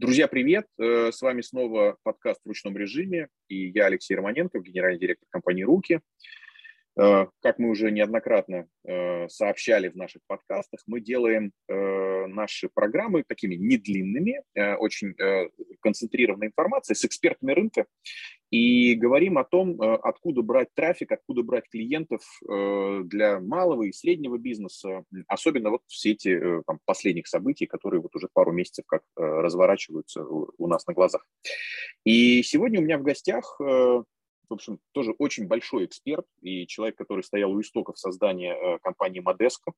Друзья, привет! Э, с вами снова подкаст в ручном режиме, и я Алексей Романенко, генеральный директор компании «Руки». Э, как мы уже неоднократно э, сообщали в наших подкастах, мы делаем э, наши программы такими недлинными, очень концентрированной информацией с экспертами рынка и говорим о том, откуда брать трафик, откуда брать клиентов для малого и среднего бизнеса, особенно вот в свете там, последних событий, которые вот уже пару месяцев как разворачиваются у нас на глазах. И сегодня у меня в гостях в общем, тоже очень большой эксперт и человек, который стоял у истоков создания э, компании Модеско.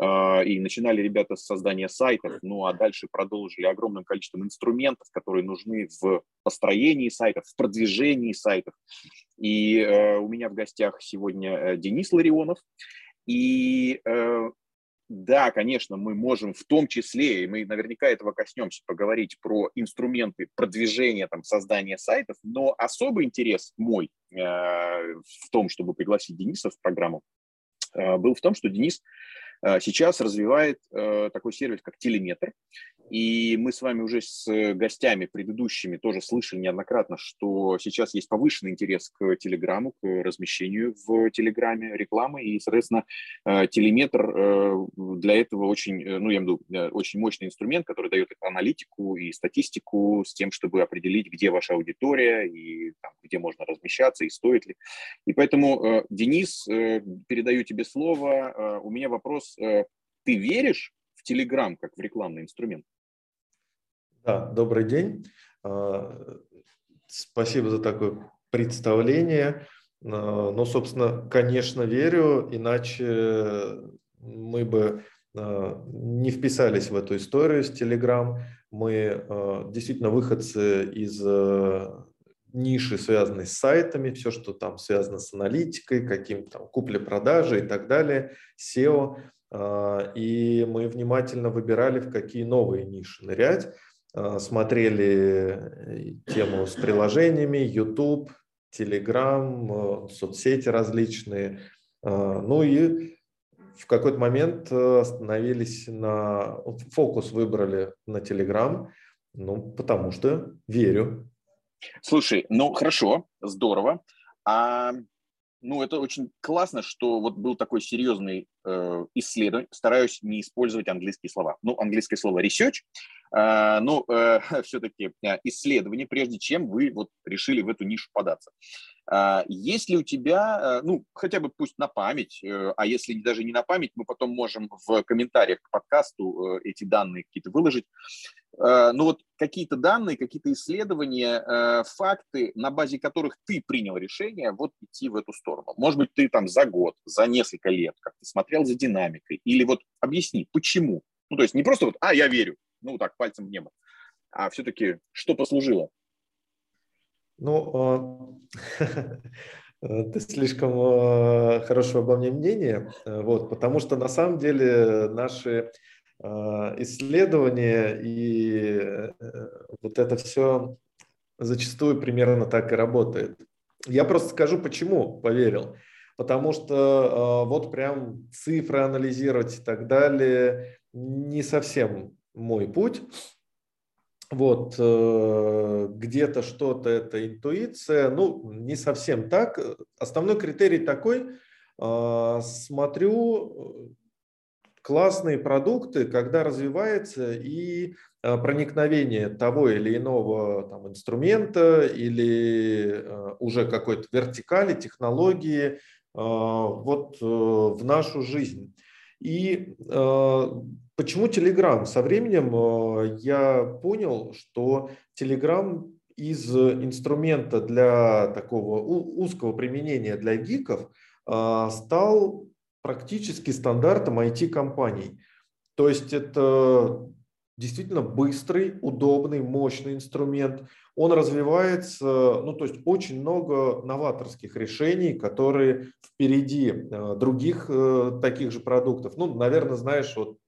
Э, и начинали ребята с создания сайтов, ну а дальше продолжили огромным количеством инструментов, которые нужны в построении сайтов, в продвижении сайтов. И э, у меня в гостях сегодня Денис Ларионов. И да, конечно, мы можем в том числе, и мы наверняка этого коснемся, поговорить про инструменты продвижения, там, создания сайтов, но особый интерес мой э, в том, чтобы пригласить Дениса в программу, э, был в том, что Денис э, сейчас развивает э, такой сервис, как Телеметр. И мы с вами уже с гостями предыдущими тоже слышали неоднократно, что сейчас есть повышенный интерес к Телеграму, к размещению в Телеграме рекламы. И, соответственно, э, телеметр э, для этого очень, э, ну, я имею в виду, очень мощный инструмент, который дает аналитику и статистику с тем, чтобы определить, где ваша аудитория и там, где можно размещаться и стоит ли. И поэтому, Денис, передаю тебе слово. У меня вопрос. Ты веришь Телеграм как в рекламный инструмент? Да, добрый день. А, спасибо за такое представление. А, ну, собственно, конечно, верю, иначе мы бы а, не вписались в эту историю с Telegram. Мы действительно выходцы из ниши, связанной с сайтами, все, что там связано с аналитикой, каким-то там купли-продажи и так далее, SEO. И мы внимательно выбирали, в какие новые ниши нырять. А, смотрели э, тему с приложениями, YouTube, Telegram, э, соцсети различные. Ну и в какой-то момент э, остановились на... Фокус выбрали на Telegram, ну, потому что верю. Слушай, ну хорошо, здорово. А ну, это очень классно, что вот был такой серьезный э, исследование. Стараюсь не использовать английские слова. Ну, английское слово research, э, но э, все-таки э, исследование, прежде чем вы вот решили в эту нишу податься. Э, есть ли у тебя, э, ну, хотя бы пусть на память, э, а если даже не на память, мы потом можем в комментариях к подкасту э, эти данные какие-то выложить. Ну вот какие-то данные, какие-то исследования, факты, на базе которых ты принял решение вот идти в эту сторону. Может быть, ты там за год, за несколько лет как-то смотрел за динамикой, или вот объясни, почему? Ну, то есть не просто вот, а, я верю, ну, так, пальцем в небо, а все-таки что послужило? Ну, ты слишком хорошего обо мне мнения, вот, потому что на самом деле наши а, исследования, и э, вот это все зачастую примерно так и работает. Я просто скажу, почему поверил. Потому что а, вот прям цифры анализировать и так далее не совсем мой путь. Вот э, где-то что-то это интуиция, ну не совсем так. Основной критерий такой, а, смотрю классные продукты, когда развивается и э, проникновение того или иного там, инструмента или э, уже какой-то вертикали, технологии э, вот в нашу жизнь. И почему Telegram? Со временем я понял, что Telegram из инструмента для такого узкого применения для гиков стал практически стандартом IT-компаний. То есть это действительно быстрый, удобный, мощный инструмент. Он развивается, ну то есть очень много новаторских решений, которые впереди э, других э, таких же продуктов. Ну, наверное, знаешь, вот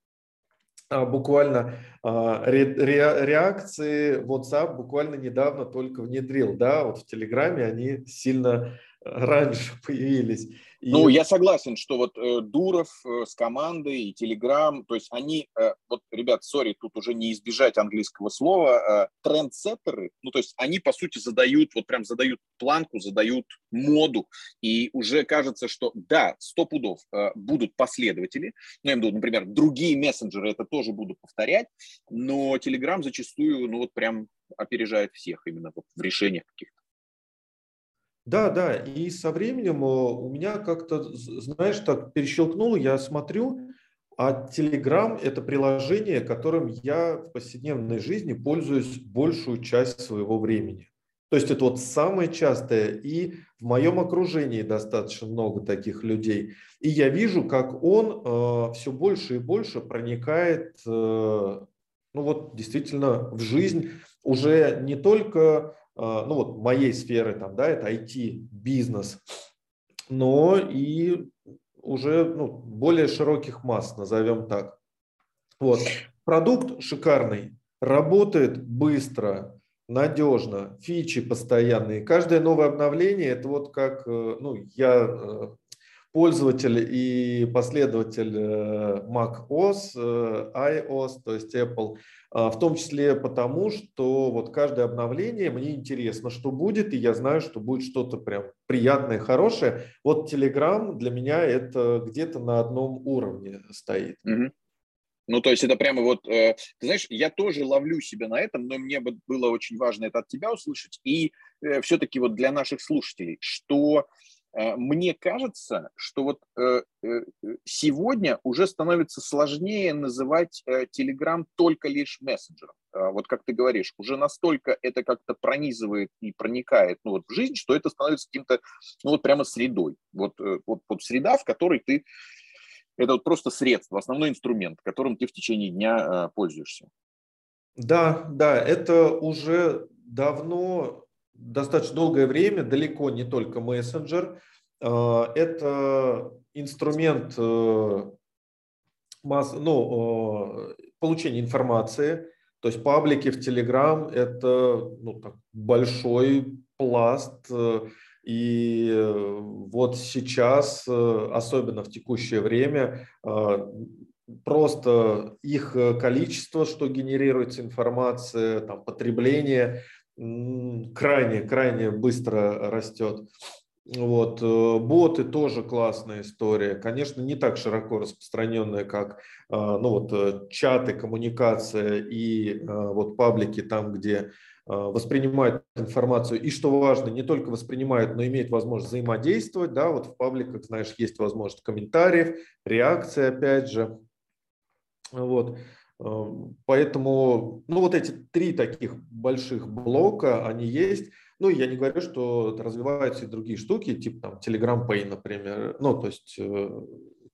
а, буквально а, реакции WhatsApp буквально недавно только внедрил, да, вот в Телеграме они сильно раньше появились. И... Ну, я согласен, что вот э, Дуров э, с командой и Телеграм, то есть они, э, вот, ребят, сори, тут уже не избежать английского слова, э, трендсеттеры, ну, то есть они, по сути, задают, вот прям задают планку, задают моду, и уже кажется, что да, сто пудов э, будут последователи, ну, я имею в виду, например, другие мессенджеры это тоже будут повторять, но Телеграм зачастую, ну, вот прям опережает всех именно вот в решениях каких-то. Да, да, и со временем э, у меня как-то, знаешь, так перещелкнуло, я смотрю, а Telegram – это приложение, которым я в повседневной жизни пользуюсь большую часть своего времени. То есть это вот самое частое, и в моем окружении достаточно много таких людей. И я вижу, как он э, все больше и больше проникает, э, ну вот действительно, в жизнь уже не только ну вот моей сферы, там, да, это IT, бизнес, но и уже ну, более широких масс, назовем так. Вот. Продукт шикарный, работает быстро, надежно, фичи постоянные. Каждое новое обновление, это вот как, э, ну, я э, пользователь и последователь э, macOS, iOS, то есть Apple – а, в том числе потому, что вот каждое обновление мне интересно, что будет, и я знаю, что будет что-то прям приятное, хорошее. Вот Telegram для меня это где-то на одном уровне стоит. Угу. Ну, то есть это прямо вот, э, ты знаешь, я тоже ловлю себя на этом, но мне было очень важно это от тебя услышать. И э, все-таки вот для наших слушателей, что Э, мне кажется, что вот э, э, сегодня уже становится сложнее называть Telegram только лишь мессенджером. А вот как ты говоришь, уже настолько это как-то пронизывает и проникает ну, вот в жизнь, что это становится каким-то, ну вот прямо средой. Вот, вот, вот среда, в которой ты, это вот просто средство, основной инструмент, которым ты в течение дня пользуешься. Да, да, это уже давно достаточно долгое время далеко не только мессенджер. А, это инструмент э, масс, ну, получения информации. То есть паблики в Telegram – это ну, так, большой пласт. Э, и вот сейчас, э, особенно в текущее время, просто их количество, что генерируется информация, там, потребление – крайне-крайне быстро растет. Вот. Э, боты тоже классная история. Конечно, не так широко распространенная, как а, ну, вот, э, чаты, коммуникация и а, вот паблики, там, где а, воспринимают информацию. И что важно, не только воспринимают, но имеют возможность взаимодействовать. Да, вот в пабликах, знаешь, есть возможность комментариев, реакции, опять же. Вот. Эм, поэтому, ну, вот эти три таких больших блока, они есть. Ну, я не говорю, что развиваются и другие штуки, типа там Telegram Pay, например. Ну, то есть э,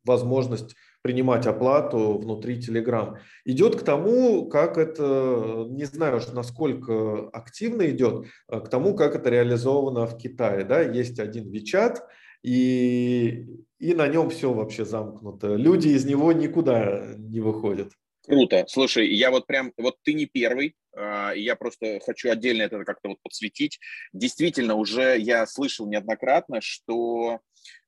возможность принимать оплату внутри Telegram. Идет к тому, как это, не знаю, насколько активно идет, а к тому, как это реализовано в Китае. Да? Есть один WeChat, и, и на нем все вообще замкнуто. Люди из него никуда не выходят. Круто. Слушай, я вот прям, вот ты не первый, а, я просто хочу отдельно это как-то вот подсветить. Действительно, уже я слышал неоднократно, что,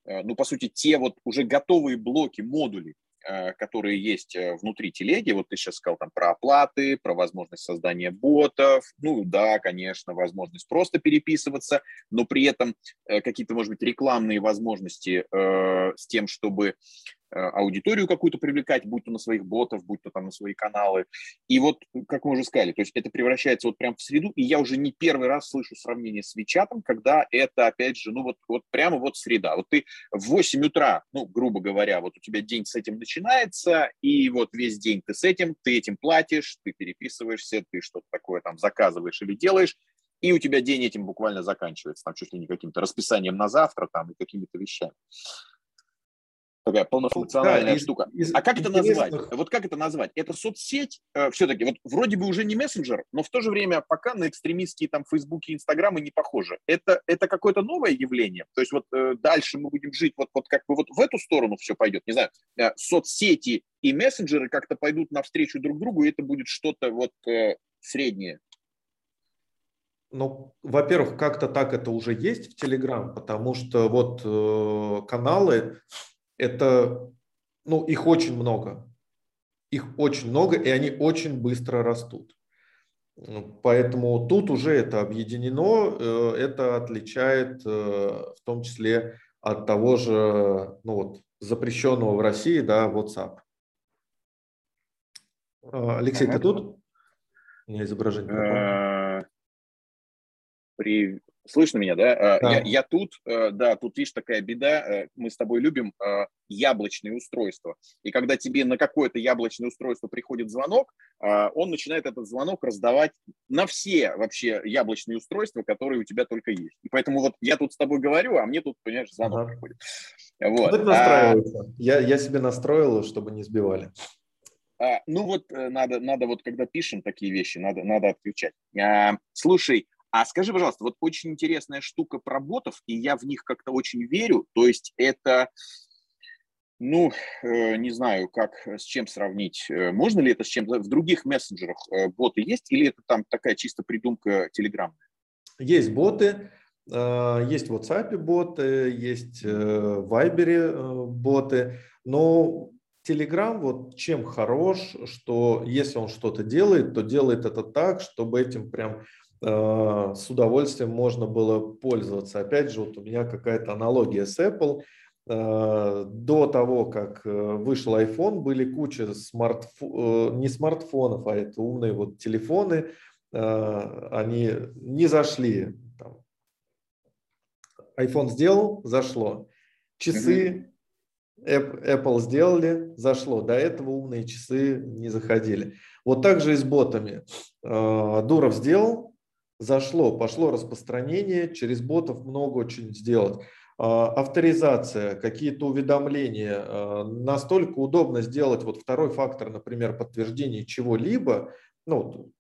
э, ну, по сути, те вот уже готовые блоки, модули, э, которые есть э, внутри телеги, вот ты сейчас сказал там про оплаты, про возможность создания ботов, ну да, конечно, возможность просто переписываться, но при этом какие-то, может быть, рекламные возможности с тем, чтобы Э, аудиторию какую-то привлекать, будь то на своих ботов, будь то там на свои каналы. И вот, как мы уже сказали, то есть это превращается вот прям в среду, и я уже не первый раз слышу сравнение с Вичатом, когда это, опять же, ну вот, вот прямо вот среда. Вот ты в 8 утра, ну, грубо говоря, вот у тебя день с этим начинается, и вот весь день ты с этим, ты этим платишь, ты переписываешься, ты что-то такое там заказываешь или делаешь, и у тебя день этим буквально заканчивается, там чуть ли не каким-то расписанием на завтра там и какими-то вещами такая полнофункциональная да, штука. Из, а как это назвать? Вот как это назвать? Это соцсеть э, все-таки, вот вроде бы уже не мессенджер, но в то же время пока на экстремистские там Фейсбуки и Инстаграмы не похожи. Это, это какое-то новое явление? То есть вот э, дальше мы будем жить, вот, вот как бы вот в эту сторону все пойдет, не знаю, э, соцсети и мессенджеры как-то пойдут навстречу друг другу, и это будет что-то вот э, среднее. Ну, во-первых, как-то так это уже есть в Telegram, потому что вот э, каналы, это, ну, их очень много. Их очень много, и они очень быстро растут. Поэтому тут уже это объединено, э, это отличает э, в том числе от того же ну вот, запрещенного в России да, WhatsApp. А, Алексей, ага. ты тут? У меня изображение. Э, при... Слышно меня, да? да. Я, я тут, э, да, тут, видишь, такая беда. Э, мы с тобой любим э, яблочные устройства. И когда тебе на какое-то яблочное устройство приходит звонок, он начинает этот звонок раздавать на все вообще яблочные устройства, которые у тебя только есть. И поэтому вот я тут с тобой говорю, а мне тут, понимаешь, звонок ага. приходит. Вот. Это настраивается. А... Я, я себе настроил, чтобы не сбивали. А, ну вот надо, надо вот когда пишем такие вещи, надо, надо отключать. А, слушай, а скажи, пожалуйста, вот очень интересная штука про ботов, и я в них как-то очень верю. То есть это, ну, э, не знаю, как с чем сравнить. Э, можно ли это с чем-то? В других мессенджерах э, боты есть, или это там такая чисто придумка телеграммная? Есть боты, есть в WhatsApp боты, есть в Viber боты, но Telegram вот чем хорош, что если он что-то делает, то делает это так, чтобы этим прям Э, с удовольствием можно было пользоваться. Опять же, вот у меня какая-то аналогия с Apple. Э, до того, как э, вышел iPhone, были куча смартфон, не смартфонов, а это умные вот телефоны. Они не зашли. iPhone сделал, зашло. Часы Apple сделали, зашло. До этого умные часы не заходили. Вот так же и с ботами. Дуров сделал, зашло, пошло распространение, через ботов много очень сделать. А, авторизация, какие-то уведомления. А, настолько удобно сделать вот второй фактор, например, подтверждение чего-либо. Ну,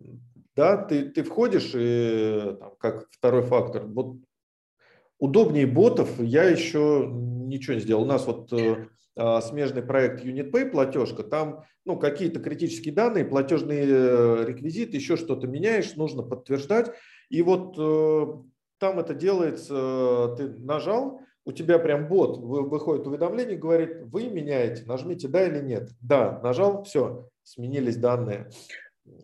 да, ты, ты входишь и там, как второй фактор. Вот удобнее ботов я еще ничего не сделал. У нас вот э, смежный проект UnitPay платежка, там ну, какие-то критические данные, платежные э, реквизиты, еще что-то меняешь, нужно подтверждать. И вот э, там это делается, ты нажал, у тебя прям бот выходит уведомление, говорит, вы меняете, нажмите да или нет. Да, нажал, все, сменились данные.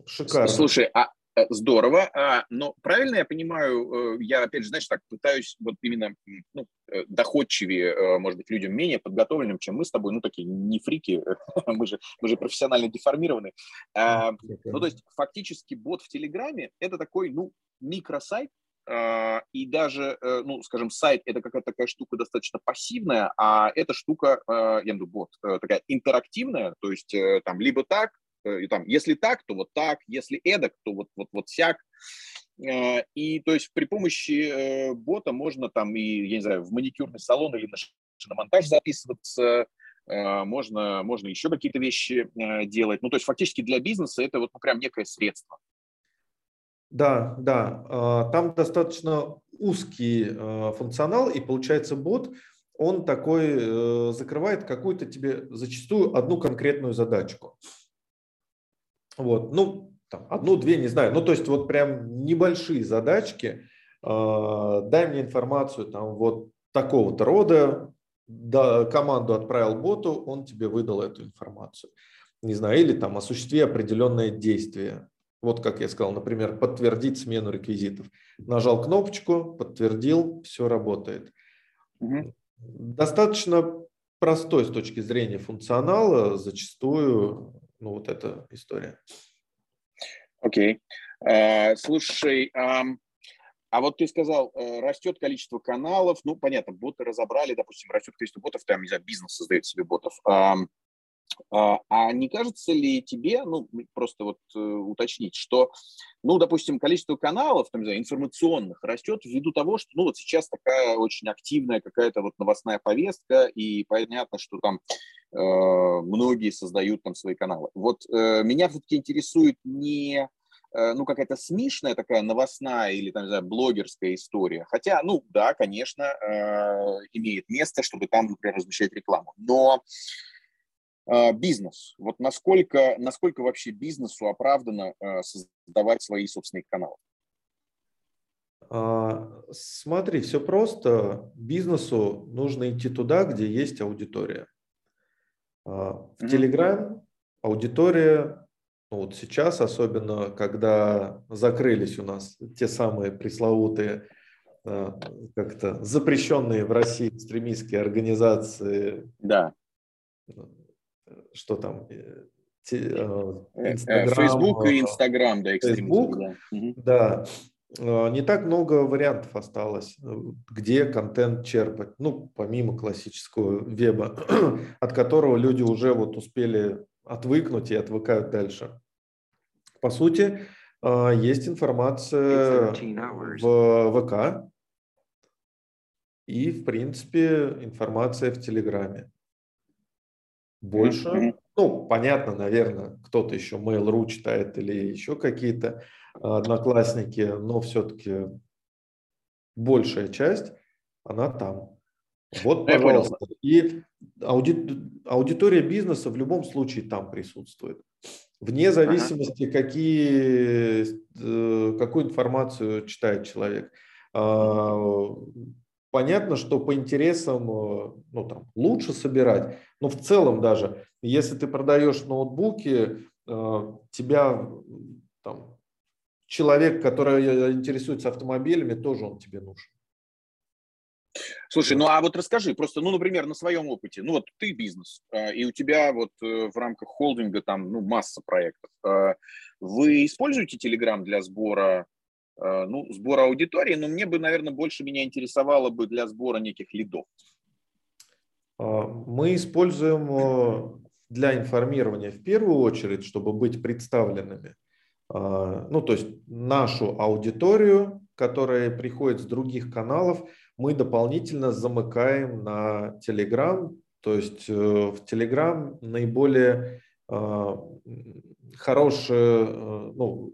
Шикарно. Слушай, а Э, здорово, а, но правильно я понимаю, э, я опять же, знаешь, так пытаюсь вот именно ну, э, доходчивее, может быть, людям менее подготовленным, чем мы с тобой, ну такие не фрики, мы же, мы же профессионально деформированы. А, ну то есть фактически бот в Телеграме это такой, ну, микросайт, а, и даже, ну, скажем, сайт это какая-то такая штука достаточно пассивная, а эта штука, я виду бот, такая интерактивная, то есть там либо так, Э, и там, если так, то вот так, если эдак, то вот, вот, вот сяк. Э, и то есть при помощи э, бота можно там и, я не знаю, в маникюрный салон или на шиномонтаж записываться, можно, можно еще какие-то вещи делать. Ну, то есть фактически для бизнеса это вот ну, прям некое средство. Да, да. А, там достаточно узкий функционал, и получается бот, он такой закрывает какую-то тебе зачастую одну конкретную задачку. Вот, ну, там, одну-две, не знаю. Ну, то есть вот прям небольшие задачки. Э, дай мне информацию там вот такого-то рода, да, команду отправил боту, он тебе выдал эту информацию. Не знаю, или там осуществи определенное действие. Вот как я сказал, например, подтвердить смену реквизитов. Нажал кнопочку, подтвердил, все работает. Угу. Достаточно простой с точки зрения функционала, зачастую ну, вот эта история. Окей. Okay. Uh, слушай, um, а вот ты сказал, э, растет количество каналов, ну, понятно, боты разобрали, допустим, растет количество ботов, там, не знаю, бизнес создает себе ботов. А, а не кажется ли тебе, ну, просто вот э, уточнить, что, ну, допустим, количество каналов, там, не знаю, информационных растет ввиду того, что, ну, вот сейчас такая очень активная какая-то вот новостная повестка, и понятно, что там э, многие создают там свои каналы. Вот э, меня все-таки интересует не э, ну, какая-то смешная такая новостная или, там, не знаю, блогерская история. Хотя, ну, да, конечно, э, имеет место, чтобы там, например, размещать рекламу. Но бизнес. Вот насколько, насколько вообще бизнесу оправдано а, создавать свои собственные каналы? А, смотри, все просто. Бизнесу нужно идти туда, где есть аудитория. А, в Telegram аудитория, ну вот сейчас особенно, когда закрылись у нас те самые пресловутые а, как-то запрещенные в России экстремистские организации. Да. Что там? Э, Инстаграм. Facebook и Инстаграм, да, Facebook, да. да. Не так много вариантов осталось, э, где контент черпать. Ну, помимо классического веба, от которого люди уже вот успели отвыкнуть и отвыкают дальше. По сути, есть информация в ВК и, в принципе, информация в Телеграме. Больше, ну, понятно, наверное, кто-то еще Mail.ru читает или еще какие-то одноклассники, но все-таки большая часть, она там. Вот, пожалуйста. И ауди... аудитория бизнеса в любом случае там присутствует. Вне зависимости, какие, э, какую информацию читает человек. Понятно, что по интересам э, ну, там, лучше собирать, но в целом даже, если ты продаешь ноутбуки, э, тебя там, человек, который э, интересуется автомобилями, тоже он тебе нужен. Слушай, ну а вот расскажи, просто, ну, например, на своем опыте, ну вот ты бизнес, и у тебя вот в рамках холдинга там, ну, масса проектов. Вы используете Telegram для сбора, ну, сбора аудитории, но мне бы, наверное, больше меня интересовало бы для сбора неких лидов. Мы используем э, для информирования в первую очередь, чтобы быть представленными. Ну, то есть нашу аудиторию, которая приходит с других каналов, мы дополнительно замыкаем на Telegram. То есть э, в Telegram наиболее хорошее, э, ну,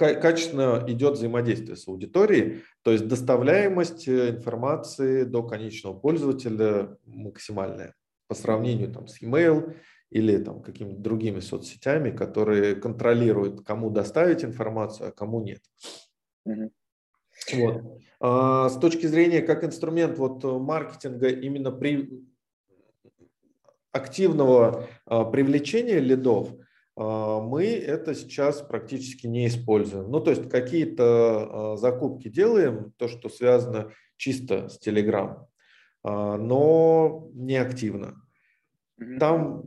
качественно идет взаимодействие с аудиторией, то есть доставляемость э, информации до конечного пользователя максимальная по сравнению там, с email или там какими-то другими соцсетями, которые контролируют, кому доставить информацию, а кому нет. Угу. Вот. А, с точки зрения как инструмент вот маркетинга именно при активного а, привлечения лидов, мы это сейчас практически не используем. Ну, то есть какие-то закупки делаем, то, что связано чисто с Telegram, но не активно. Там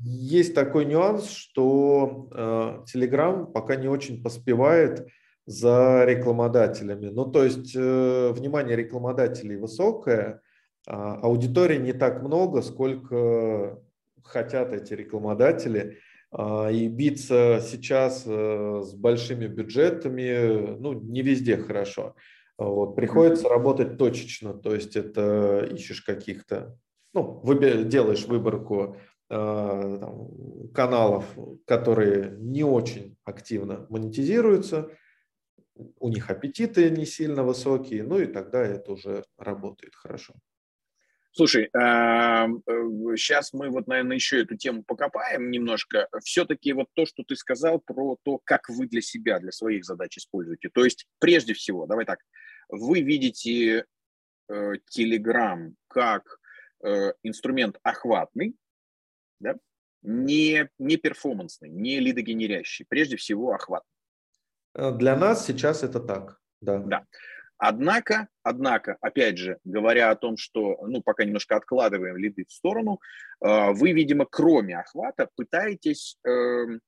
есть такой нюанс, что Telegram пока не очень поспевает за рекламодателями. Ну, то есть э, внимание рекламодателей высокое, а аудитории не так много, сколько хотят эти рекламодатели. А, и биться сейчас э, с большими бюджетами, ну, не везде хорошо. Вот, приходится работать точечно, то есть это ищешь каких-то ну, выбер, делаешь выборку э, там, каналов, которые не очень активно монетизируются, у них аппетиты не сильно высокие, ну и тогда это уже работает хорошо. Слушай, сейчас мы вот, наверное, еще эту тему покопаем немножко. Все-таки вот то, что ты сказал про то, как вы для себя, для своих задач используете. То есть, прежде всего, давай так, вы видите Telegram как Э, инструмент охватный, да, не, не перформансный, не лидогенерящий, прежде всего охватный. Э, для нас сейчас это так, да. Да. Однако, однако, опять же, говоря о том, что, ну, пока немножко откладываем лиды в сторону, э, вы, видимо, кроме охвата пытаетесь, эм,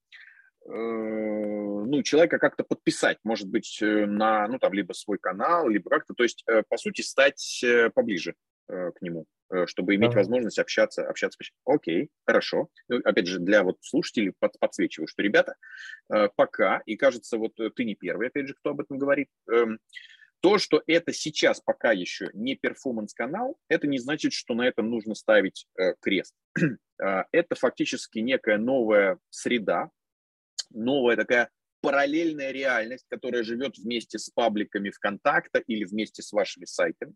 ну, человека как-то подписать, может быть, на, ну, там, либо свой канал, либо как-то, то есть, по сути, стать поближе к нему. Э, чтобы иметь да. возможность общаться, общаться. Окей, хорошо. Ну, опять же, для вот слушателей под, подсвечиваю, что, ребята, э, пока, и кажется, вот э, ты не первый, опять же, кто об этом говорит, эм, то, что это сейчас пока еще не перформанс-канал, это не значит, что на этом нужно ставить крест. это фактически некая новая среда, новая такая параллельная реальность, которая живет вместе с пабликами ВКонтакта или вместе с вашими сайтами.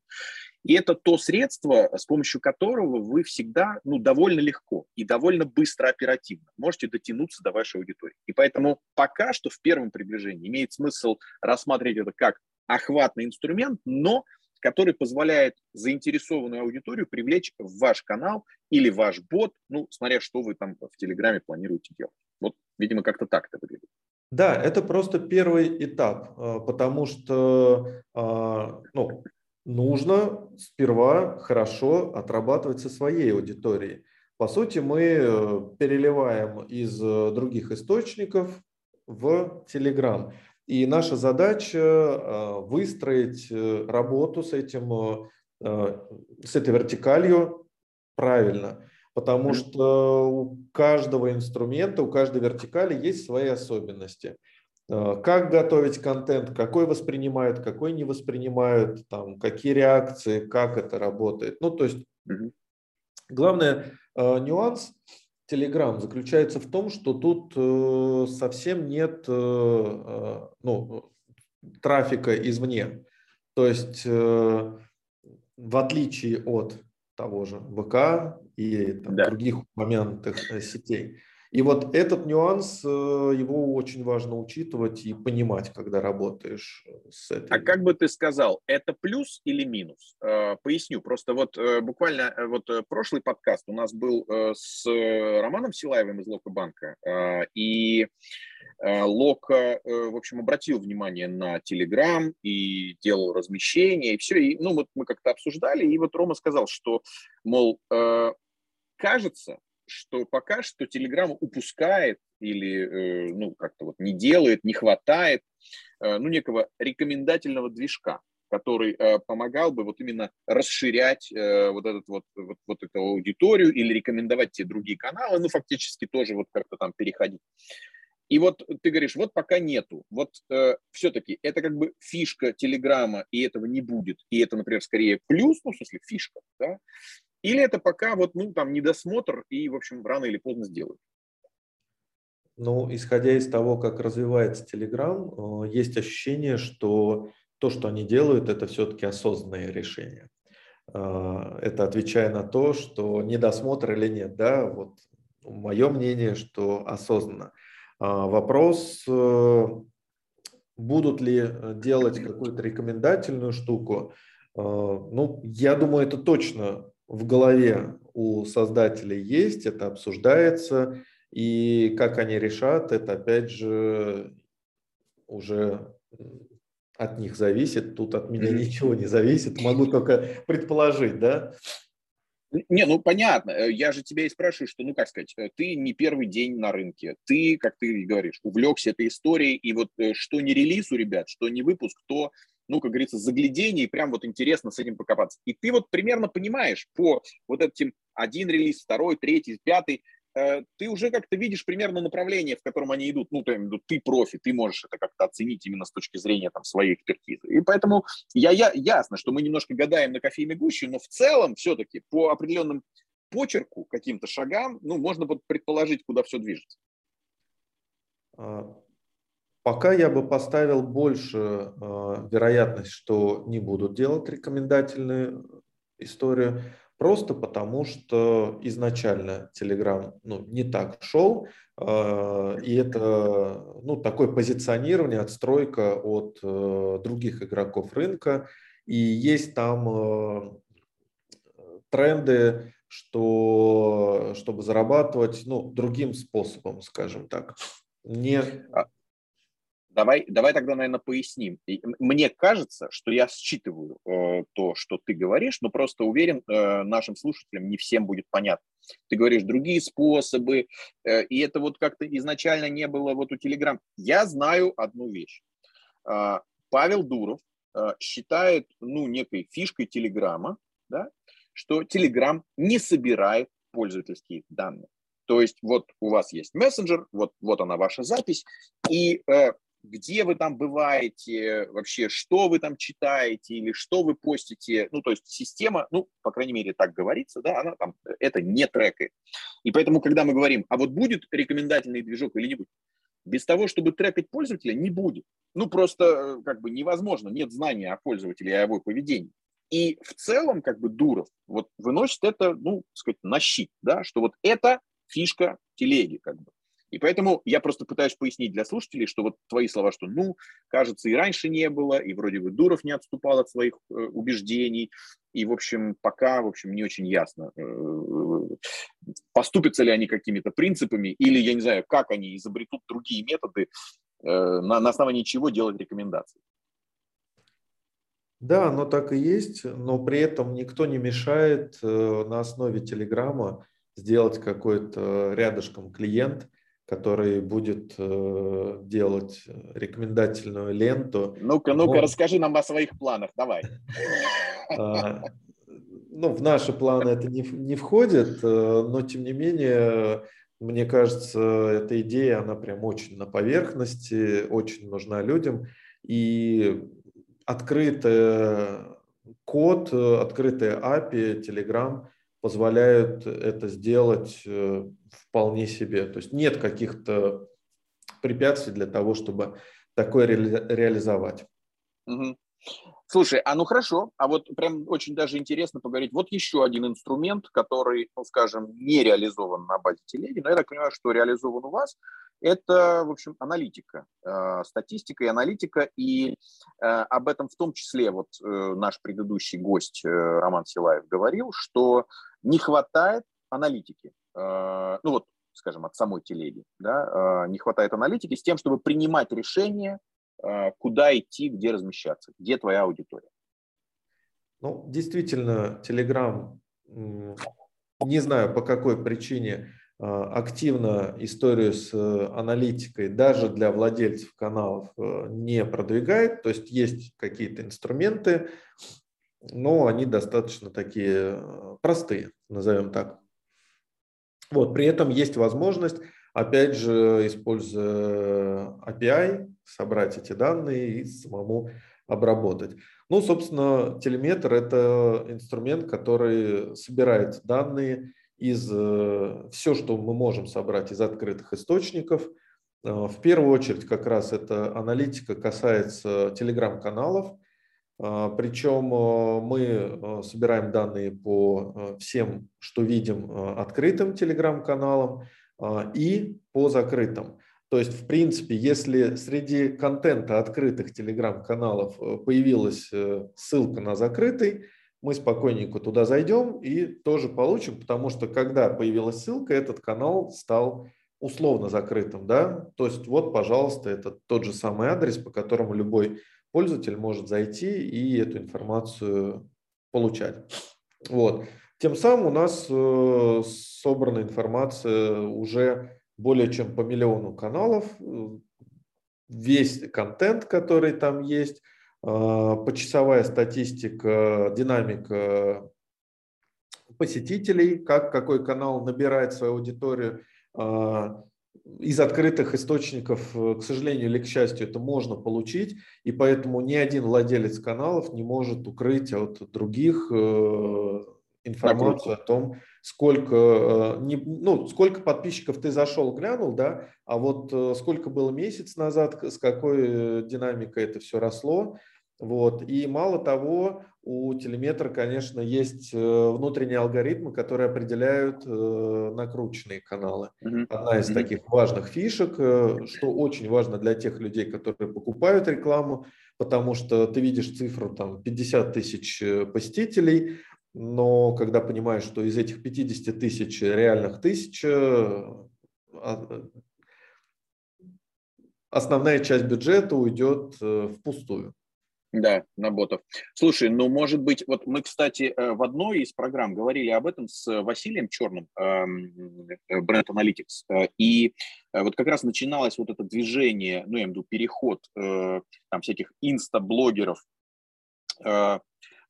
И это то средство, с помощью которого вы всегда ну, довольно легко и довольно быстро, оперативно можете дотянуться до вашей аудитории. И поэтому пока что в первом приближении имеет смысл рассматривать это как охватный инструмент, но который позволяет заинтересованную аудиторию привлечь в ваш канал или ваш бот, ну, смотря что вы там в Телеграме планируете делать. Вот, видимо, как-то так это выглядит. Да, это просто первый этап, а, потому что а, ну, нужно сперва хорошо отрабатывать со своей аудиторией. По сути, мы э, переливаем из э, других источников в Telegram. И наша задача э, выстроить работу с, этим, с этой вертикалью правильно, потому что у каждого инструмента, у каждой вертикали есть свои особенности. Как готовить контент, какой воспринимают, какой не воспринимают, там, какие реакции, как это работает. Ну, то есть главное Э, нюанс Telegram заключается в том, что тут э, совсем нет э, ну, трафика извне. То есть в отличие от того же ВК и там, да. других моментах сетей, и вот этот нюанс, э, его очень важно учитывать и понимать, когда работаешь с этой. А как бы ты сказал, это плюс или минус? Э, поясню. Просто вот э, буквально вот прошлый подкаст у нас был с Романом Силаевым из Лока Банка. И Лока, в общем, обратил внимание на Телеграм и делал размещение, и все. И, ну, вот мы как-то обсуждали, и вот Рома сказал, что, мол, кажется, что пока что Telegram упускает или, э, ну, как-то вот не делает, не хватает, э, ну, некого рекомендательного движка, который э, помогал бы вот именно расширять вот, этот вот, вот, вот эту аудиторию или рекомендовать те другие каналы, ну, фактически тоже вот как-то там переходить. И вот ты говоришь, вот пока нету. Вот э, все-таки это как бы фишка Телеграма, и этого не будет. И это, например, скорее плюс, ну, в смысле, фишка, да? Или это пока вот, ну, там, недосмотр и, в общем, рано или поздно сделают? Ну, исходя из того, как развивается Telegram, э, есть ощущение, что то, что они делают, это все-таки осознанное решение. Э, это отвечая на то, что недосмотр или нет, да, вот мое мнение, что осознанно. Э, вопрос, будут ли делать какую-то рекомендательную штуку, ну, я думаю, это точно в голове у создателей есть, это обсуждается, и как они решат, это опять же уже от них зависит, тут от меня ничего не зависит, могу только предположить, да? Не, ну понятно, э, я же тебя и спрашиваю, что, ну как сказать, э, ты не первый день на рынке, ты, как ты говоришь, увлекся этой историей, и вот э, что не релиз у ребят, что не выпуск, то ну, как говорится, заглядение, и прям вот интересно с этим покопаться. И ты вот примерно понимаешь по вот этим один релиз, второй, третий, пятый, э, ты уже как-то видишь примерно направление, в котором они идут. Ну, ты, ты профи, ты можешь это как-то оценить именно с точки зрения там, своей экспертизы. И поэтому я, я, ясно, что мы немножко гадаем на кофейной гуще, но в целом все-таки по определенным почерку, каким-то шагам, ну, можно предположить, куда все движется. А, Пока я бы поставил больше э, вероятность, что не будут делать рекомендательную историю, просто потому что изначально Telegram ну, не так шел, э, и это ну, такое позиционирование, отстройка от э, других игроков рынка, и есть там э, тренды, что, чтобы зарабатывать ну, другим способом, скажем так. Не... Давай, давай тогда, наверное, поясним. Мне кажется, что я считываю э, то, что ты говоришь, но просто уверен, э, нашим слушателям не всем будет понятно. Ты говоришь другие способы, э, и это вот как-то изначально не было вот у Телеграм. Я знаю одну вещь. Э, Павел Дуров э, считает, ну, некой фишкой Телеграма, да, что Телеграм не собирает пользовательские данные. То есть вот у вас есть мессенджер, вот, вот она ваша запись, и э, где вы там бываете, вообще, что вы там читаете или что вы постите. Ну, то есть система, ну, по крайней мере, так говорится, да, она там это не трекает. И поэтому, когда мы говорим, а вот будет рекомендательный движок или не будет, без того, чтобы трекать пользователя, не будет. Ну, просто как бы невозможно, нет знания о пользователе и о его поведении. И в целом, как бы Дуров вот выносит это, ну, сказать, на щит, да, что вот это фишка телеги, как бы. И поэтому я просто пытаюсь пояснить для слушателей, что вот твои слова, что ну, кажется, и раньше не было, и вроде бы Дуров не отступал от своих э, убеждений, и, в общем, пока, в общем, не очень ясно, э, поступятся ли они какими-то принципами, или, я не знаю, как они изобретут другие методы, э, на, на основании чего делать рекомендации. Да, оно так и есть, но при этом никто не мешает на основе Телеграма сделать какой-то рядышком клиент, который будет э, делать рекомендательную ленту. Ну-ка, ну-ка, расскажи нам о своих планах, давай. А, ну, в наши планы это не, не входит, э, но тем не менее, мне кажется, эта идея, она прям очень на поверхности, очень нужна людям. И открытый код, открытая API, Telegram позволяют это сделать э, вполне себе. То есть нет каких-то препятствий для того, чтобы такое ре- реализовать. Угу. Слушай, а ну хорошо, а вот прям очень даже интересно поговорить. Вот еще один инструмент, который, ну скажем, не реализован на базе телеги, но я так понимаю, что реализован у вас, это, в общем, аналитика, э, статистика и аналитика, и э, об этом в том числе вот э, наш предыдущий гость э, Роман Силаев говорил, что не хватает аналитики. Э, ну вот, скажем, от самой телеги, да, э, не хватает аналитики с тем, чтобы принимать решения, э, куда идти, где размещаться, где твоя аудитория. Ну, действительно, Telegram, не знаю по какой причине, активно историю с аналитикой даже для владельцев каналов не продвигает. То есть есть какие-то инструменты, но они достаточно такие простые, назовем так. Вот, при этом есть возможность, опять же, используя API, собрать эти данные и самому обработать. Ну, собственно, телеметр – это инструмент, который собирает данные из э, все, что мы можем собрать из открытых источников. Э, в первую очередь как раз эта аналитика касается телеграм-каналов, Причем а, мы а, собираем данные по всем, что видим, открытым телеграм-каналам и по закрытым. То есть, в принципе, если среди контента открытых телеграм-каналов э, появилась э, ссылка на закрытый, мы спокойненько туда зайдем и тоже получим, потому что когда появилась ссылка, этот канал стал условно закрытым. Да? То есть вот, пожалуйста, это тот же самый адрес, по которому любой пользователь может зайти и эту информацию получать. Вот. Тем самым у нас э, собрана информация уже более чем по миллиону каналов, весь контент, который там есть, э, почасовая статистика, динамика посетителей, как какой канал набирает свою аудиторию, э, из открытых источников, э, к сожалению или к счастью, это можно получить, и поэтому ни один владелец каналов не может укрыть от других э, информацию о том, сколько, э, ну, сколько подписчиков ты зашел, глянул, да, а вот сколько было месяц назад, с какой динамикой это все росло, вот. И мало того, у телеметра, конечно, есть э, внутренние алгоритмы, которые определяют э, накрученные каналы. Одна из таких важных фишек, э, что очень важно для тех людей, которые покупают рекламу, потому что ты видишь цифру там 50 тысяч посетителей, но когда понимаешь, что из этих 50 тысяч реальных тысяч а, основная часть бюджета уйдет впустую. Да, на ботов. Слушай, ну, может быть, вот мы, кстати, э, в одной из программ говорили об этом с Василием Черным, эм, э, Brand Analytics, э, и вот как раз начиналось вот это движение, ну, я имею в виду переход там всяких инста-блогеров,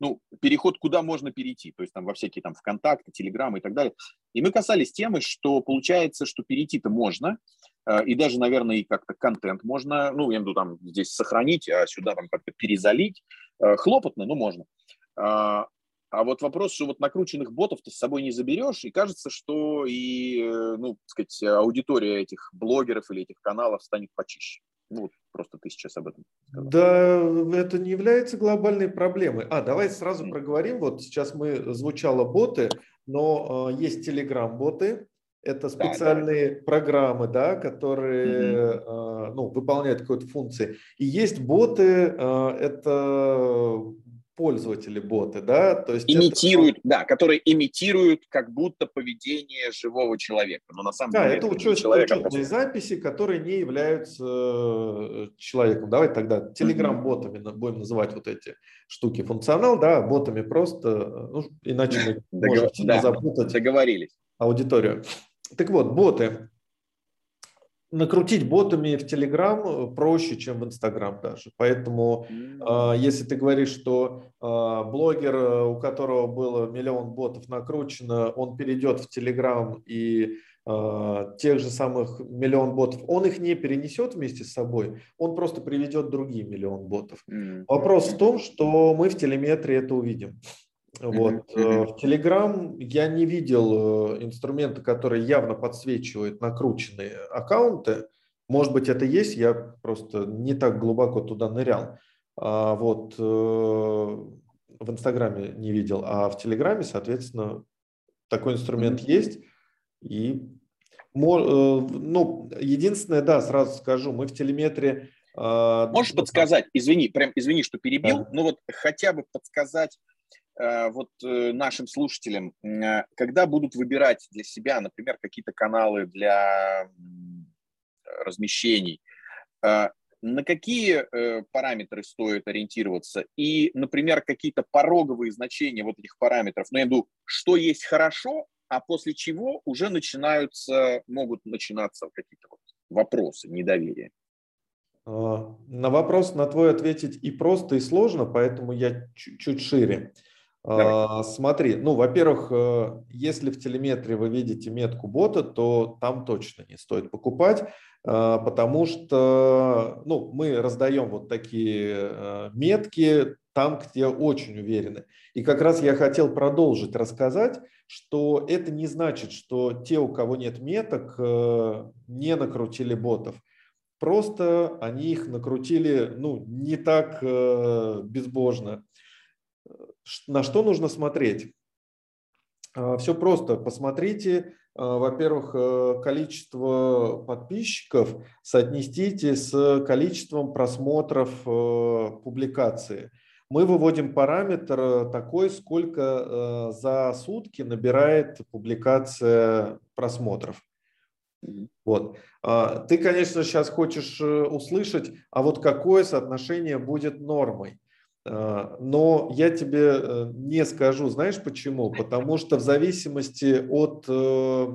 ну, переход, куда можно перейти, то есть там во всякие там ВКонтакте, Телеграм и так далее. И мы касались темы, что получается, что перейти-то можно, Э, и даже, наверное, и как-то контент можно, ну, я имею в виду, там здесь сохранить, а сюда там как-то перезалить. Э, хлопотно, но можно. А, а вот вопрос, что вот накрученных ботов ты с собой не заберешь, и кажется, что и, э, ну, так сказать, аудитория этих блогеров или этих каналов станет почище. Ну, вот просто ты сейчас об этом сказал. Да, это не является глобальной проблемой. А, давай сразу проговорим. Вот сейчас мы звучало боты, но э, есть телеграм-боты, это специальные да, да. программы, да, которые угу. ну, выполняют какие-то функции. И есть боты, это пользователи боты, да, то есть имитируют, это... да, которые имитируют как будто поведение живого человека, но на самом да, деле это учет, человека учетные записи, которые не являются э, человеком. Давай тогда телеграм-ботами будем называть вот эти штуки функционал, да, ботами просто, ну, иначе мы можем запутать договорились аудиторию. Так вот, боты накрутить ботами в Telegram э, проще, чем в Instagram даже. Поэтому, mm-hmm. если ты говоришь, что а, блогер, э, у которого было миллион ботов накручено, он перейдет в Telegram и тех же самых миллион ботов, он их не перенесет вместе с собой, он просто приведет другие миллион ботов. Mm-hmm. Вопрос в том, что мы в телеметрии это увидим. Вот. Mm-hmm. В Telegram я не видел э, инструмента, который явно подсвечивает накрученные аккаунты. Может быть, это есть, я просто не так глубоко туда нырял. А вот э, в Инстаграме не видел, а в Телеграме, соответственно, такой инструмент mm-hmm. есть. И ну, единственное, да, сразу скажу, мы в телеметре. Можешь ну, подсказать, извини, прям извини, что перебил, да. но вот хотя бы подсказать Э, вот э, нашим слушателям, э, когда будут выбирать для себя, например, какие-то каналы для размещений, на какие параметры стоит ориентироваться? И, например, какие-то пороговые значения вот этих параметров, ну, я виду, что есть хорошо, а после чего уже начинаются, могут начинаться какие-то вот вопросы, недоверия. На вопрос на твой ответить и просто, и сложно, поэтому я чуть шире. Давай. А, смотри, ну, во-первых, э, если в телеметрии вы видите метку бота, то там точно не стоит покупать, а, потому что ну, мы раздаем вот такие э, метки там, где очень уверены. И как раз я хотел продолжить рассказать, что это не значит, что те, у кого нет меток, э, не накрутили ботов. Просто они их накрутили ну, не так безбожно на что нужно смотреть? А, Все просто. Посмотрите, а, во-первых, э, количество подписчиков соотнесите с количеством просмотров э, публикации. Мы выводим параметр э, такой, сколько за сутки набирает публикация просмотров. Вот. А, ты, конечно, сейчас хочешь услышать, а вот какое соотношение будет нормой? А, но я тебе э, не скажу, знаешь почему? Потому что в зависимости от э,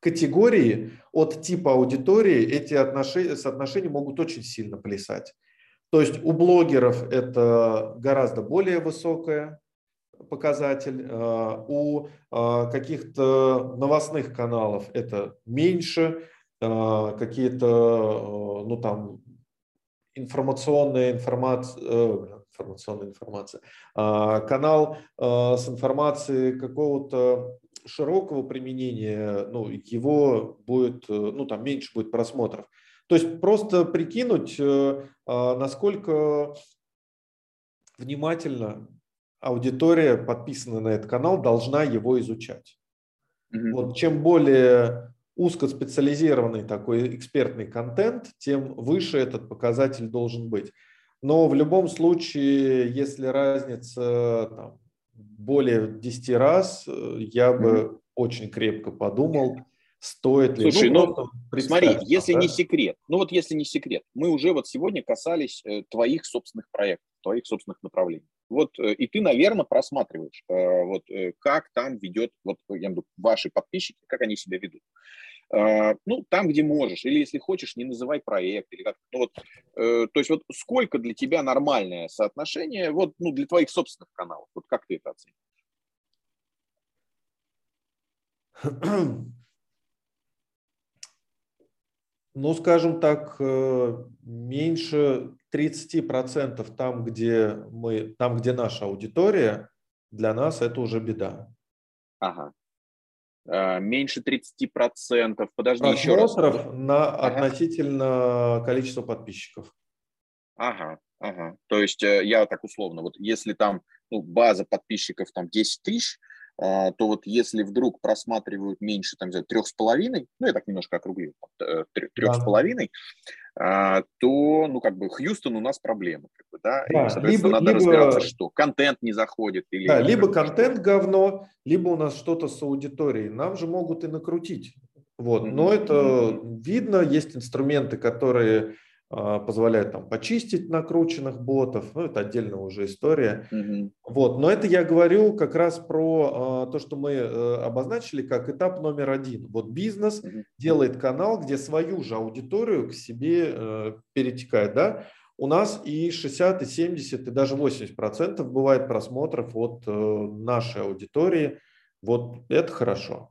категории, от типа аудитории эти отношения, соотношения могут очень сильно плясать. То есть у блогеров это гораздо более высокая показатель, а, у а, каких-то новостных каналов это меньше, какие-то ну, там, информационная информация, э, информационная информация, э, канал э, с информацией какого-то широкого применения, ну, его будет, э, ну, там меньше будет просмотров. То есть просто прикинуть, э, э, насколько внимательно аудитория, подписанная на этот канал, должна его изучать. Mm-hmm. Вот чем более узкоспециализированный такой экспертный контент, тем выше этот показатель должен быть. Но в любом случае, если разница там, более 10 раз, э, я бы mm-hmm. очень крепко подумал, стоит ли. Слушай, ну, ну смотри, если да? не секрет, ну вот если не секрет, мы уже вот сегодня касались э, твоих собственных проектов, твоих собственных направлений. Вот э, и ты, наверное, просматриваешь, э, вот э, как там ведет, вот я имею в виду, ваши подписчики, как они себя ведут. Ну, там, где можешь, или если хочешь, не называй проект, или как ну, вот, то есть вот сколько для тебя нормальное соотношение, вот, ну, для твоих собственных каналов, вот как ты это оцениваешь? Ну, скажем так, меньше 30% там, где мы, там, где наша аудитория, для нас это уже беда. Ага. А, меньше 30%. Подожди, еще раз. на ага. относительно количества подписчиков. Ага, ага. То есть э, я так условно, вот если там ну, база подписчиков там 10 тысяч, то вот если вдруг просматривают меньше, там, трех с половиной, ну, я так немножко округлю, трех с половиной, то, ну, как бы, Хьюстон у нас проблема, как бы, да, да и, соответственно, либо, надо либо, разбираться, что контент не заходит. Или, да, либо контент говно, либо у нас что-то с аудиторией. Нам же могут и накрутить. Вот, mm-hmm. но это mm-hmm. видно, есть инструменты, которые а, позволяет там почистить накрученных ботов, ну это отдельная уже история. Mm-hmm. Вот, но это я говорю как раз про а, то, что мы э, обозначили как этап номер один. Вот бизнес mm-hmm. делает канал, где свою же аудиторию к себе э, перетекает, да. У нас и 60, и 70, и даже 80 процентов бывает просмотров от э, нашей аудитории. Вот это хорошо.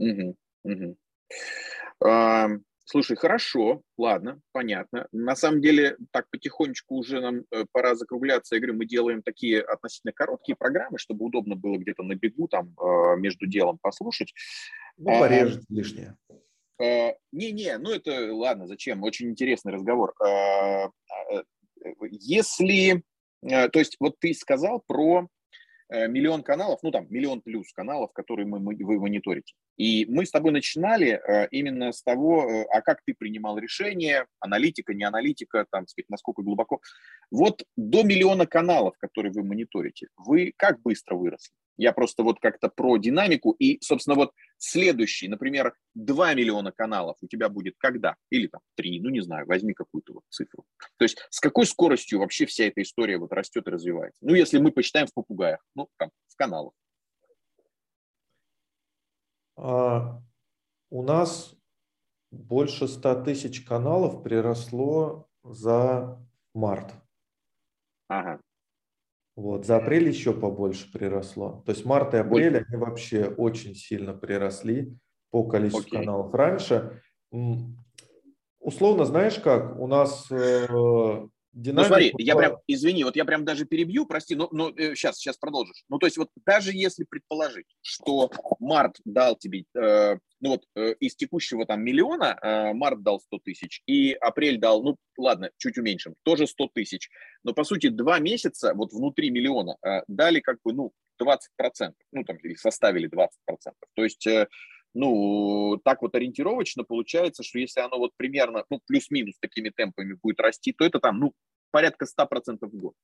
Mm-hmm. Mm-hmm. Слушай, хорошо, ладно, понятно. На самом деле, так потихонечку уже нам э, пора закругляться. Я говорю, мы делаем такие относительно короткие программы, чтобы удобно было где-то на бегу там э, между делом послушать. Ну, а, порежет а, лишнее. Не-не, ну это ладно, зачем? Очень интересный разговор. А, если, то есть вот ты сказал про миллион каналов, ну там миллион плюс каналов, которые мы, вы мониторите. И мы с тобой начинали э, именно с того, э, а как ты принимал решение, аналитика, не аналитика, там, сказать, насколько глубоко. Вот до миллиона каналов, которые вы мониторите, вы как быстро выросли? Я просто вот как-то про динамику. И, собственно, вот следующий, например, 2 миллиона каналов у тебя будет когда? Или там 3, ну не знаю, возьми какую-то вот цифру. То есть с какой скоростью вообще вся эта история вот растет и развивается? Ну, если мы посчитаем в попугаях, ну, там, в каналах. А, у нас больше 100 тысяч каналов приросло за март. Ага. Вот, за апрель еще побольше приросло. То есть март и апрель, они вообще очень сильно приросли по количеству Окей. каналов. Раньше, условно, знаешь как, у нас э, Динамику... Ну смотри, я прям, извини, вот я прям даже перебью, прости, но, но э, сейчас, сейчас продолжишь. Ну то есть вот даже если предположить, что март дал тебе, э, ну вот э, из текущего там миллиона, э, март дал 100 тысяч, и апрель дал, ну ладно, чуть уменьшим, тоже 100 тысяч, но по сути два месяца вот внутри миллиона э, дали как бы, ну, 20%, ну там, или составили 20%. То есть... Э, ну, так вот ориентировочно получается, что если оно вот примерно, ну, плюс-минус такими темпами будет расти, то это там, ну, порядка 100% в год.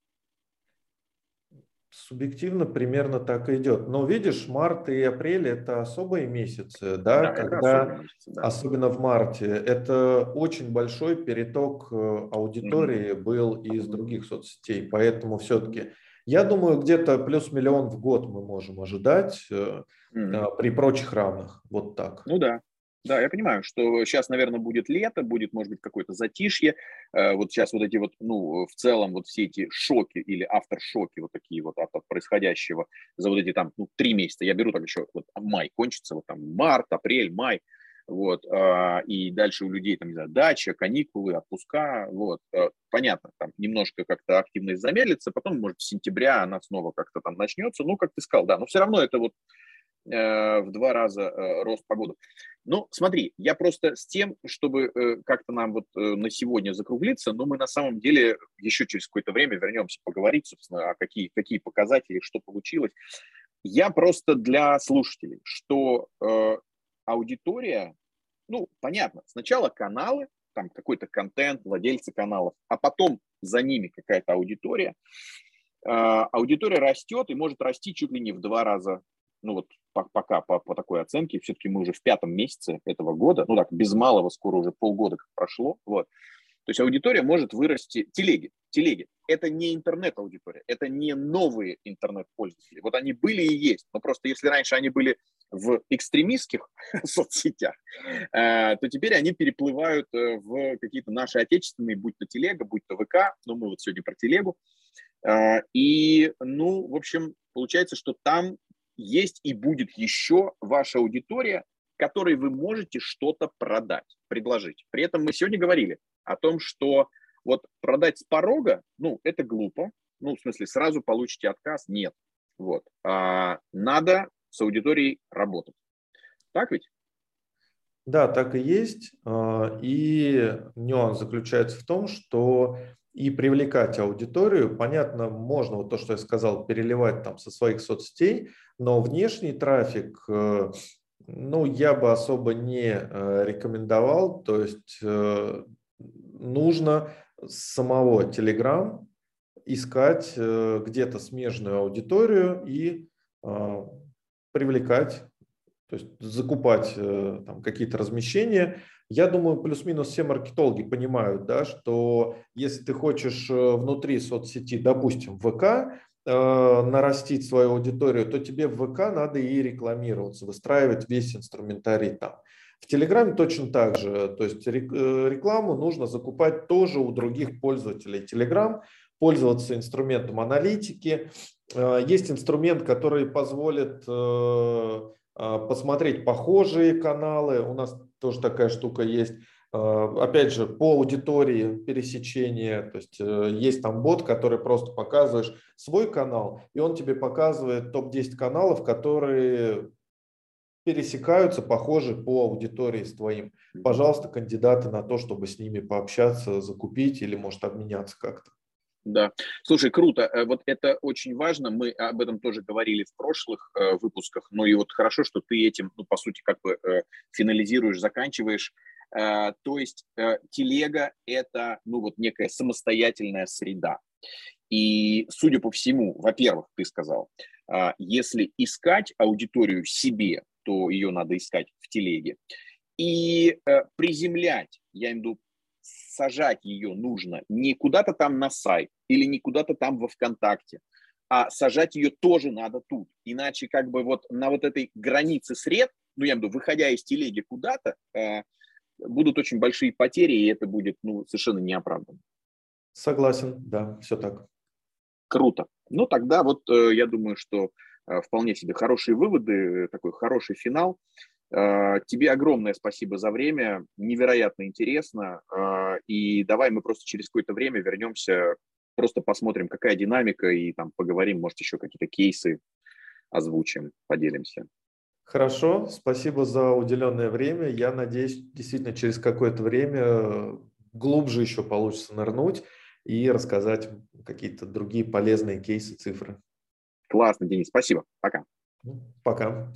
Субъективно примерно так и идет. Но видишь, март и апрель – это особые месяцы, да, да когда, месяцы, да. особенно в марте, это очень большой переток э, аудитории mm-hmm. был из других соцсетей. Поэтому все-таки я думаю, где-то плюс миллион в год мы можем ожидать mm-hmm. при прочих равных. Вот так. Ну да. Да, я понимаю, что сейчас, наверное, будет лето, будет, может быть, какое-то затишье. Э, вот сейчас вот эти вот, ну, в целом вот все эти шоки или авторшоки вот такие вот от, происходящего за вот эти там, ну, три месяца. Я беру так еще, вот май кончится, вот там март, апрель, май вот, а, и дальше у людей там, не знаю, дача, каникулы, отпуска, вот, э, понятно, там немножко как-то активность замедлится, потом, может, с сентября она снова как-то там начнется, ну, как ты сказал, да, но все равно это вот э, в два раза э, рост погоды. Ну, смотри, я просто с тем, чтобы как-то нам вот на сегодня закруглиться, но мы на самом деле еще через какое-то время вернемся поговорить, собственно, о какие, какие показатели, что получилось. Я просто для слушателей, что аудитория, ну, понятно, сначала каналы, там какой-то контент, владельцы каналов, а потом за ними какая-то аудитория. А, аудитория растет и может расти чуть ли не в два раза. Ну вот пока по, по такой оценке, все-таки мы уже в пятом месяце этого года, ну так, без малого скоро уже полгода как прошло, вот. То есть аудитория может вырасти, телеги, телеги, это не интернет-аудитория, это не новые интернет-пользователи. Вот они были и есть, но просто если раньше они были в экстремистских соцсетях, э, то теперь они переплывают э, в какие-то наши отечественные, будь то телега, будь то ВК, ну мы вот сегодня про телегу. Э, и, ну, в общем, получается, что там есть и будет еще ваша аудитория, которой вы можете что-то продать, предложить. При этом мы сегодня говорили о том, что вот продать с порога, ну, это глупо. Ну, в смысле, сразу получите отказ? Нет. Вот. А, надо с аудиторией работать. Так ведь? Да, так и есть. А, и нюанс заключается в том, что и привлекать аудиторию. Понятно, можно вот то, что я сказал, переливать там со своих соцсетей, но внешний трафик, э, ну, я бы особо не э, рекомендовал. То есть э, нужно с самого Telegram искать где-то смежную аудиторию и привлекать, то есть закупать там, какие-то размещения. Я думаю, плюс-минус все маркетологи понимают, да, что если ты хочешь внутри соцсети, допустим, ВК, Э, нарастить свою аудиторию, то тебе в ВК надо и рекламироваться, выстраивать весь инструментарий там. В Телеграме точно так же. То есть э, рекламу нужно закупать тоже у других пользователей Телеграм, пользоваться инструментом аналитики. Э, есть инструмент, который позволит посмотреть похожие каналы. У нас тоже такая штука есть Э, опять же, по аудитории пересечения, то есть э, есть там бот, который просто показываешь свой канал, и он тебе показывает топ-10 каналов, которые пересекаются, похожи по аудитории с твоим. Пожалуйста, кандидаты на то, чтобы с ними пообщаться, закупить или, может, обменяться как-то. Да, слушай, круто. Э, вот это очень важно. Мы об этом тоже говорили в прошлых выпусках. Ну и вот хорошо, что ты этим, ну, по сути, как бы финализируешь, заканчиваешь. Э, то есть э, телега – это ну, вот некая самостоятельная среда. И, судя по всему, во-первых, ты сказал, э, если искать аудиторию себе, то ее надо искать в телеге. И приземлять, я имею в виду, сажать ее нужно не куда-то там на сайт или не куда-то там во ВКонтакте, а сажать ее тоже надо тут. Иначе как бы вот на вот этой границе сред, ну я имею в виду, выходя из телеги куда-то, будут очень большие потери, и это будет ну, совершенно неоправданно. Согласен, да, все так. Круто. Ну, тогда вот э, я думаю, что э, вполне себе хорошие выводы, такой хороший финал. Э, тебе огромное спасибо за время, невероятно интересно. И давай мы просто через какое-то время вернемся, просто посмотрим, какая динамика, и там поговорим, может, еще какие-то кейсы озвучим, поделимся. Хорошо, спасибо за уделенное время. Я надеюсь, действительно через какое-то время глубже еще получится нырнуть и рассказать какие-то другие полезные кейсы, цифры. Классно, Денис, спасибо. Пока. Пока.